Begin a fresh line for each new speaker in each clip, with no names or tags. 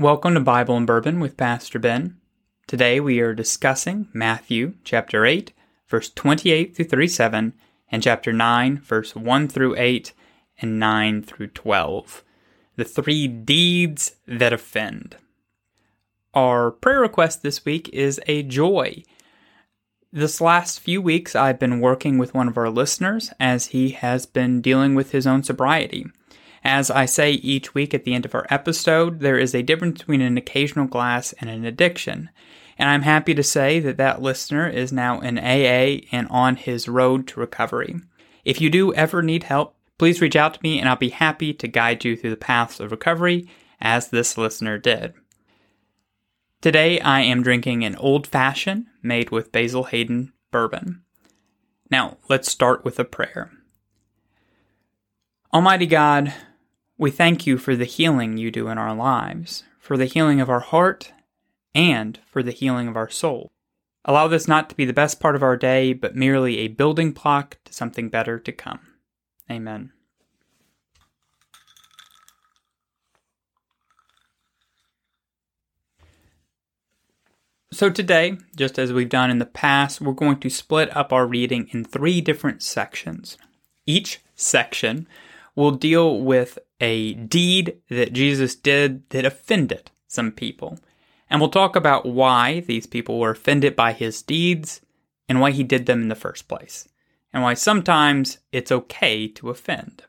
Welcome to Bible and Bourbon with Pastor Ben. Today we are discussing Matthew chapter 8, verse 28 through 37, and chapter 9, verse 1 through 8, and 9 through 12. The three deeds that offend. Our prayer request this week is a joy. This last few weeks, I've been working with one of our listeners as he has been dealing with his own sobriety. As I say each week at the end of our episode, there is a difference between an occasional glass and an addiction. And I'm happy to say that that listener is now in AA and on his road to recovery. If you do ever need help, please reach out to me and I'll be happy to guide you through the paths of recovery as this listener did. Today I am drinking an old fashioned made with Basil Hayden bourbon. Now, let's start with a prayer. Almighty God, we thank you for the healing you do in our lives, for the healing of our heart, and for the healing of our soul. Allow this not to be the best part of our day, but merely a building block to something better to come. Amen. So, today, just as we've done in the past, we're going to split up our reading in three different sections. Each section will deal with a deed that Jesus did that offended some people. And we'll talk about why these people were offended by his deeds and why he did them in the first place, and why sometimes it's okay to offend.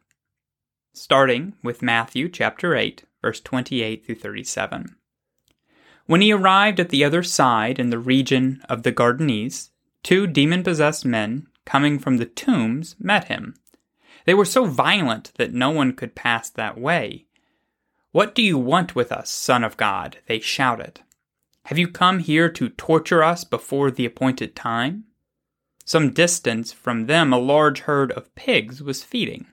Starting with Matthew chapter 8, verse 28 through 37. When he arrived at the other side in the region of the Gadarenes, two demon possessed men coming from the tombs met him they were so violent that no one could pass that way. What do you want with us, Son of God? They shouted. Have you come here to torture us before the appointed time? Some distance from them, a large herd of pigs was feeding.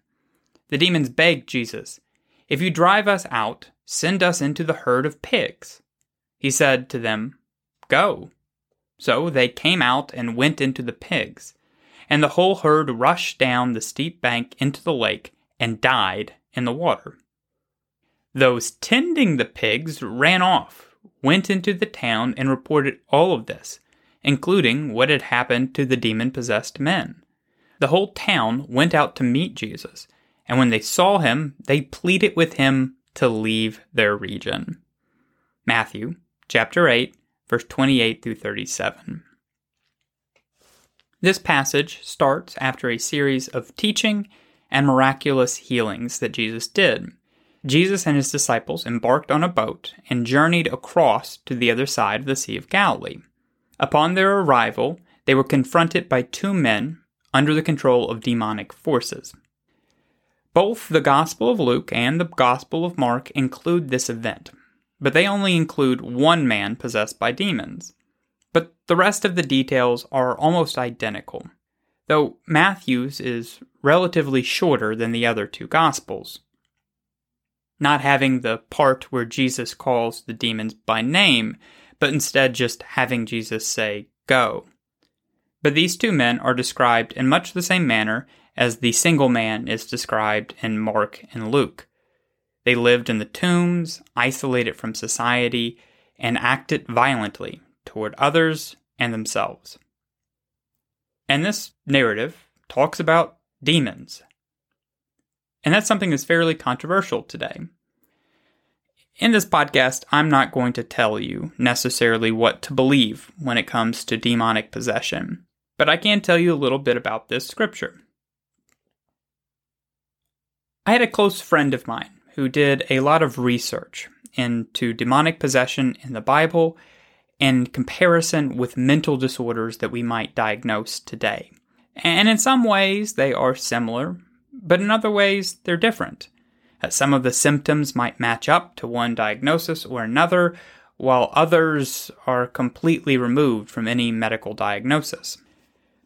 The demons begged Jesus, If you drive us out, send us into the herd of pigs. He said to them, Go. So they came out and went into the pigs and the whole herd rushed down the steep bank into the lake and died in the water. Those tending the pigs ran off, went into the town, and reported all of this, including what had happened to the demon possessed men. The whole town went out to meet Jesus, and when they saw him, they pleaded with him to leave their region. Matthew chapter 8, verse 28 through 37. This passage starts after a series of teaching and miraculous healings that Jesus did. Jesus and his disciples embarked on a boat and journeyed across to the other side of the Sea of Galilee. Upon their arrival, they were confronted by two men under the control of demonic forces. Both the Gospel of Luke and the Gospel of Mark include this event, but they only include one man possessed by demons but the rest of the details are almost identical, though Matthew's is relatively shorter than the other two Gospels. Not having the part where Jesus calls the demons by name, but instead just having Jesus say, Go. But these two men are described in much the same manner as the single man is described in Mark and Luke. They lived in the tombs, isolated from society, and acted violently toward others and themselves. And this narrative talks about demons. And that's something that's fairly controversial today. In this podcast, I'm not going to tell you necessarily what to believe when it comes to demonic possession, but I can tell you a little bit about this scripture. I had a close friend of mine who did a lot of research into demonic possession in the Bible in comparison with mental disorders that we might diagnose today. And in some ways, they are similar, but in other ways, they're different. Uh, some of the symptoms might match up to one diagnosis or another, while others are completely removed from any medical diagnosis.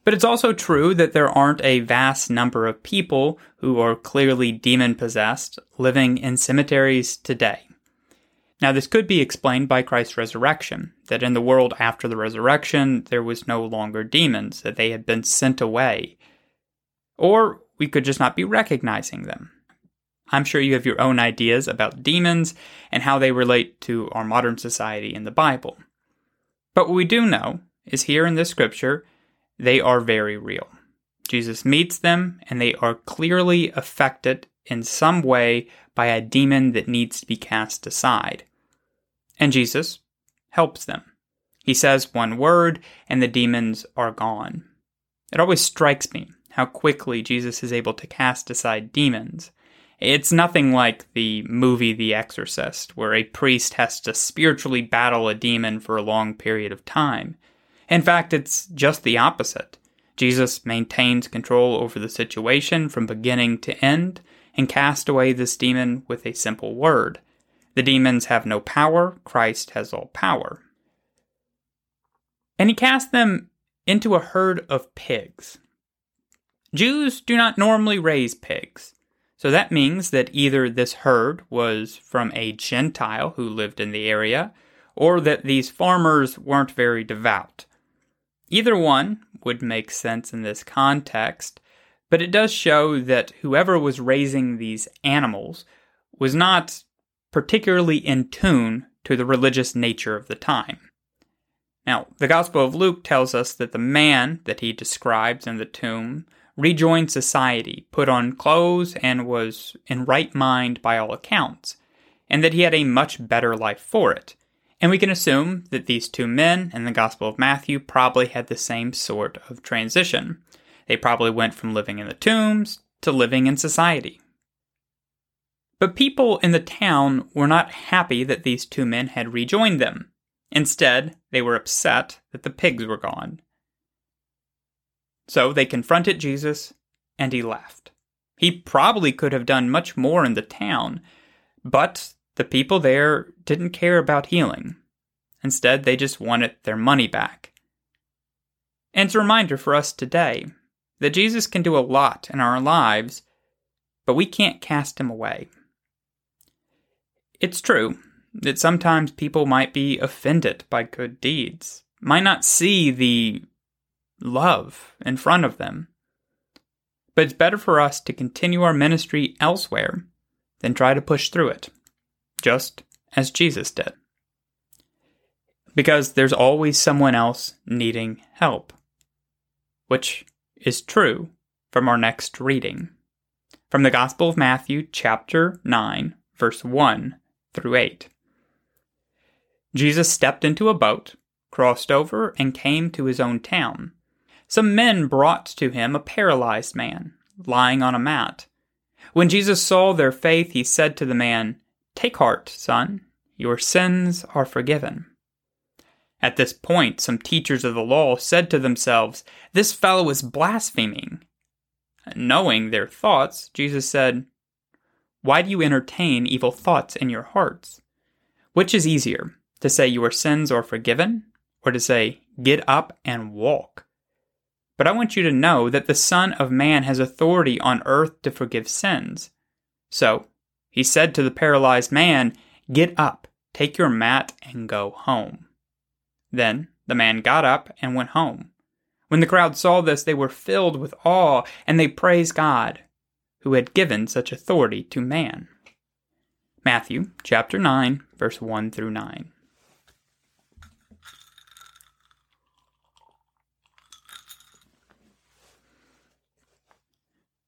But it's also true that there aren't a vast number of people who are clearly demon possessed living in cemeteries today. Now, this could be explained by Christ's resurrection, that in the world after the resurrection, there was no longer demons, that they had been sent away. Or we could just not be recognizing them. I'm sure you have your own ideas about demons and how they relate to our modern society in the Bible. But what we do know is here in this scripture, they are very real. Jesus meets them, and they are clearly affected in some way by a demon that needs to be cast aside. And Jesus helps them. He says one word, and the demons are gone. It always strikes me how quickly Jesus is able to cast aside demons. It's nothing like the movie The Exorcist, where a priest has to spiritually battle a demon for a long period of time. In fact, it's just the opposite. Jesus maintains control over the situation from beginning to end and cast away this demon with a simple word. The demons have no power, Christ has all power. And he cast them into a herd of pigs. Jews do not normally raise pigs. So that means that either this herd was from a Gentile who lived in the area, or that these farmers weren't very devout. Either one would make sense in this context, but it does show that whoever was raising these animals was not particularly in tune to the religious nature of the time. Now, the Gospel of Luke tells us that the man that he describes in the tomb rejoined society, put on clothes, and was in right mind by all accounts, and that he had a much better life for it. And we can assume that these two men in the Gospel of Matthew probably had the same sort of transition. They probably went from living in the tombs to living in society. But people in the town were not happy that these two men had rejoined them. Instead, they were upset that the pigs were gone. So they confronted Jesus, and he left. He probably could have done much more in the town, but the people there didn't care about healing. Instead, they just wanted their money back. And it's a reminder for us today that Jesus can do a lot in our lives, but we can't cast him away. It's true that sometimes people might be offended by good deeds, might not see the love in front of them. But it's better for us to continue our ministry elsewhere than try to push through it, just as Jesus did. Because there's always someone else needing help, which is true from our next reading. From the Gospel of Matthew, chapter 9, verse 1 through 8. Jesus stepped into a boat, crossed over, and came to his own town some men brought to him a paralyzed man, lying on a mat. When Jesus saw their faith, he said to the man, Take heart, son, your sins are forgiven. At this point, some teachers of the law said to themselves, This fellow is blaspheming. Knowing their thoughts, Jesus said, Why do you entertain evil thoughts in your hearts? Which is easier, to say your sins are forgiven, or to say, Get up and walk? But I want you to know that the Son of Man has authority on earth to forgive sins. So he said to the paralyzed man, Get up, take your mat, and go home. Then the man got up and went home. When the crowd saw this, they were filled with awe, and they praised God, who had given such authority to man. Matthew chapter 9, verse 1 through 9.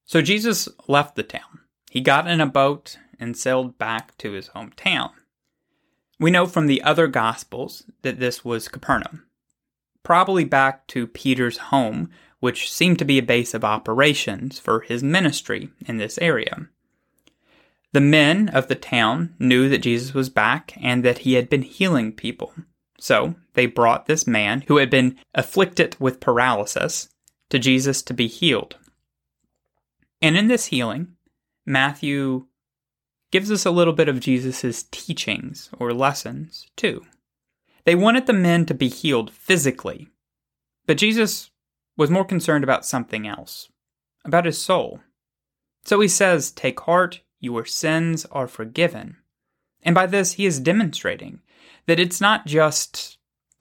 So Jesus left the town. He got in a boat and sailed back to his hometown. We know from the other Gospels that this was Capernaum, probably back to Peter's home, which seemed to be a base of operations for his ministry in this area. The men of the town knew that Jesus was back and that he had been healing people. So they brought this man who had been afflicted with paralysis to Jesus to be healed. And in this healing, Matthew gives us a little bit of Jesus' teachings or lessons, too. They wanted the men to be healed physically, but Jesus was more concerned about something else, about his soul. So he says, Take heart, your sins are forgiven. And by this, he is demonstrating that it's not just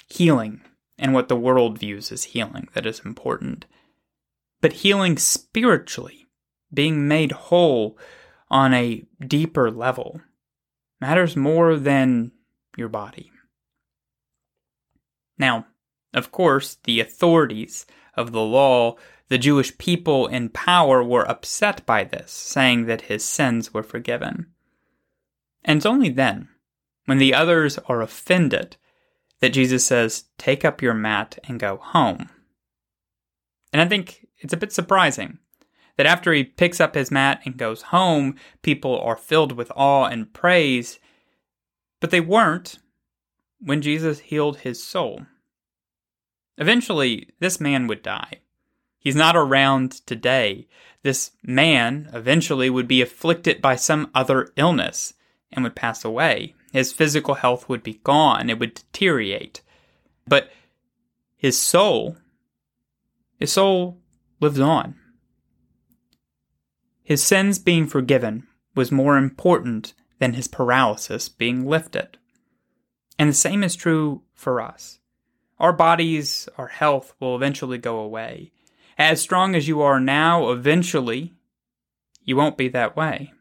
healing and what the world views as healing that is important, but healing spiritually being made whole on a deeper level, matters more than your body. Now, of course, the authorities of the law, the Jewish people in power, were upset by this, saying that his sins were forgiven. And it's only then, when the others are offended, that Jesus says, Take up your mat and go home. And I think it's a bit surprising that after he picks up his mat and goes home, people are filled with awe and praise, but they weren't when Jesus healed his soul. Eventually, this man would die. He's not around today. This man eventually would be afflicted by some other illness and would pass away. His physical health would be gone, it would deteriorate. But his soul, his soul lives on. His sins being forgiven was more important than his paralysis being lifted. And the same is true for us. Our bodies, our health will eventually go away. As strong as you are now, eventually, you won't be that way.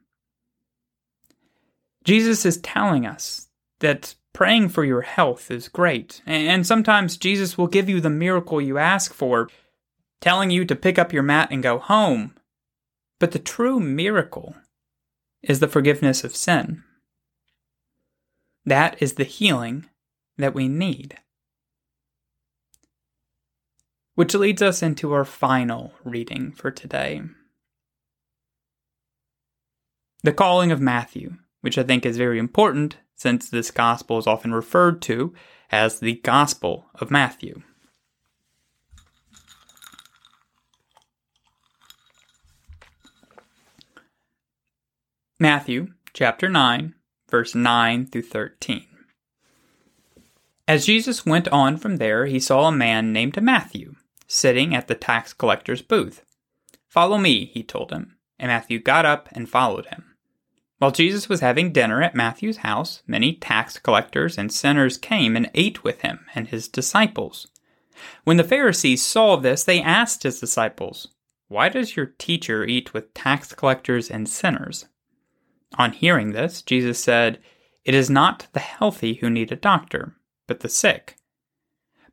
Jesus is telling us that praying for your health is great, and sometimes Jesus will give you the miracle you ask for, telling you to pick up your mat and go home. But the true miracle is the forgiveness of sin. That is the healing that we need. Which leads us into our final reading for today. The calling of Matthew, which I think is very important since this gospel is often referred to as the Gospel of Matthew. Matthew chapter 9, verse 9 through 13. As Jesus went on from there, he saw a man named Matthew sitting at the tax collector's booth. Follow me, he told him, and Matthew got up and followed him. While Jesus was having dinner at Matthew's house, many tax collectors and sinners came and ate with him and his disciples. When the Pharisees saw this, they asked his disciples, Why does your teacher eat with tax collectors and sinners? On hearing this, Jesus said, It is not the healthy who need a doctor, but the sick.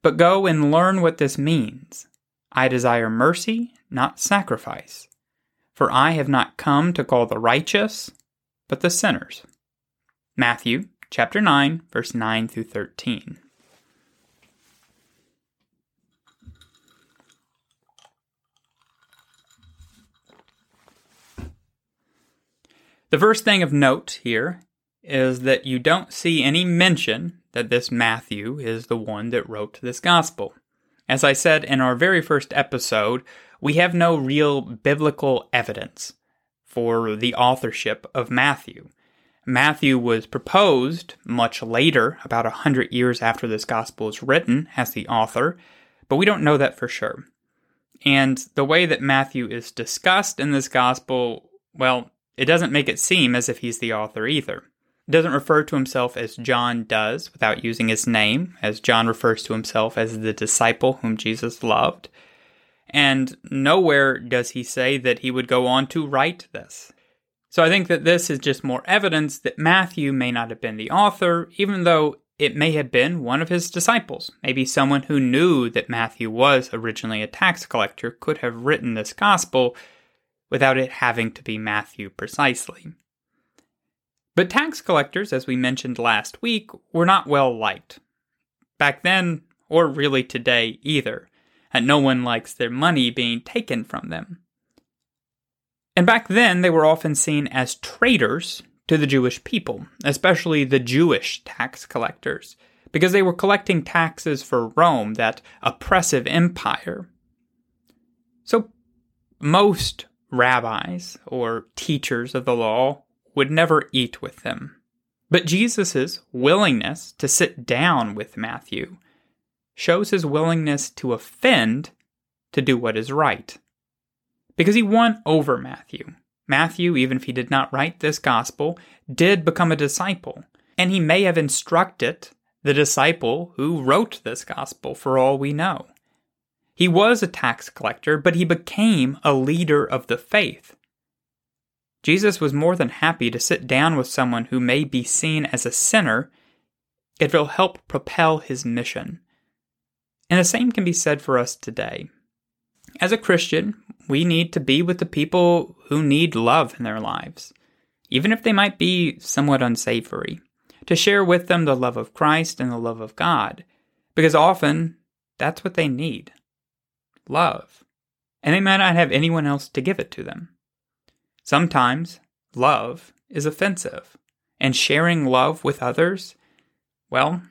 But go and learn what this means. I desire mercy, not sacrifice. For I have not come to call the righteous, but the sinners. Matthew chapter 9, verse 9 through 13. The first thing of note here is that you don't see any mention that this Matthew is the one that wrote this gospel. As I said in our very first episode, we have no real biblical evidence for the authorship of Matthew. Matthew was proposed much later, about a hundred years after this gospel was written, as the author, but we don't know that for sure. And the way that Matthew is discussed in this gospel, well, it doesn't make it seem as if he's the author either. Doesn't refer to himself as John does without using his name, as John refers to himself as the disciple whom Jesus loved. And nowhere does he say that he would go on to write this. So I think that this is just more evidence that Matthew may not have been the author, even though it may have been one of his disciples. Maybe someone who knew that Matthew was originally a tax collector could have written this gospel without it having to be Matthew precisely. But tax collectors, as we mentioned last week, were not well liked. Back then, or really today either and no one likes their money being taken from them. And back then, they were often seen as traitors to the Jewish people, especially the Jewish tax collectors, because they were collecting taxes for Rome, that oppressive empire. So, most rabbis or teachers of the law would never eat with them. But Jesus' willingness to sit down with Matthew shows his willingness to offend to do what is right. Because he won over Matthew. Matthew, even if he did not write this gospel, did become a disciple, and he may have instructed the disciple who wrote this gospel for all we know. He was a tax collector, but he became a leader of the faith. Jesus was more than happy to sit down with someone who may be seen as a sinner if it'll help propel his mission. And the same can be said for us today. As a Christian, we need to be with the people who need love in their lives, even if they might be somewhat unsavory, to share with them the love of Christ and the love of God, because often that's what they need love. And they might not have anyone else to give it to them. Sometimes love is offensive, and sharing love with others, well,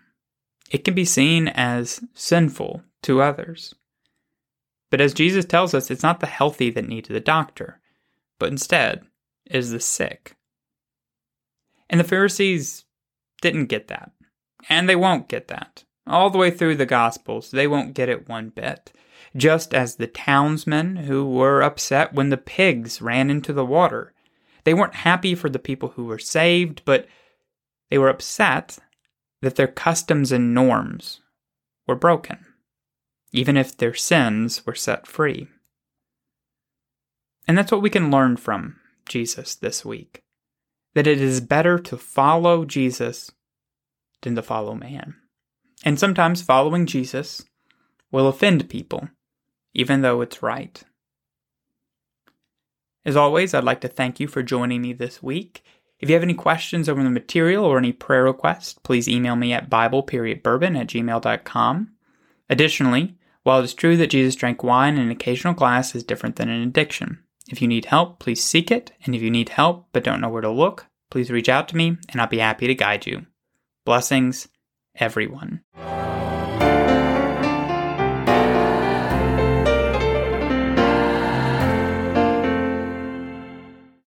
it can be seen as sinful to others. But as Jesus tells us, it's not the healthy that need the doctor, but instead is the sick. And the Pharisees didn't get that. And they won't get that. All the way through the Gospels, they won't get it one bit. Just as the townsmen who were upset when the pigs ran into the water. They weren't happy for the people who were saved, but they were upset that their customs and norms were broken, even if their sins were set free. And that's what we can learn from Jesus this week that it is better to follow Jesus than to follow man. And sometimes following Jesus will offend people, even though it's right. As always, I'd like to thank you for joining me this week. If you have any questions over the material or any prayer requests, please email me at bible.bourbon at gmail.com. Additionally, while it is true that Jesus drank wine in an occasional glass is different than an addiction. If you need help, please seek it, and if you need help but don't know where to look, please reach out to me and I'll be happy to guide you. Blessings, everyone.